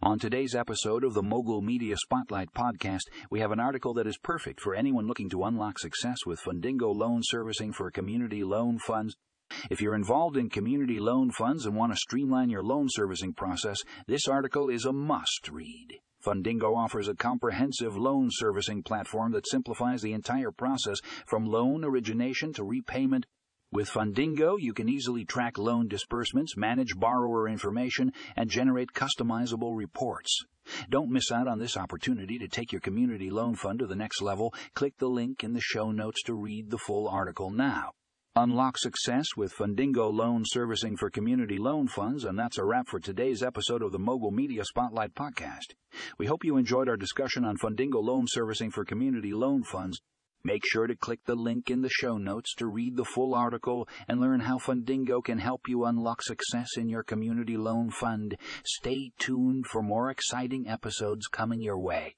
On today's episode of the Mogul Media Spotlight podcast, we have an article that is perfect for anyone looking to unlock success with Fundingo loan servicing for community loan funds. If you're involved in community loan funds and want to streamline your loan servicing process, this article is a must read. Fundingo offers a comprehensive loan servicing platform that simplifies the entire process from loan origination to repayment with Fundingo, you can easily track loan disbursements, manage borrower information, and generate customizable reports. Don't miss out on this opportunity to take your community loan fund to the next level. Click the link in the show notes to read the full article now. Unlock success with Fundingo loan servicing for community loan funds, and that's a wrap for today's episode of the Mogul Media Spotlight podcast. We hope you enjoyed our discussion on Fundingo loan servicing for community loan funds. Make sure to click the link in the show notes to read the full article and learn how Fundingo can help you unlock success in your community loan fund. Stay tuned for more exciting episodes coming your way.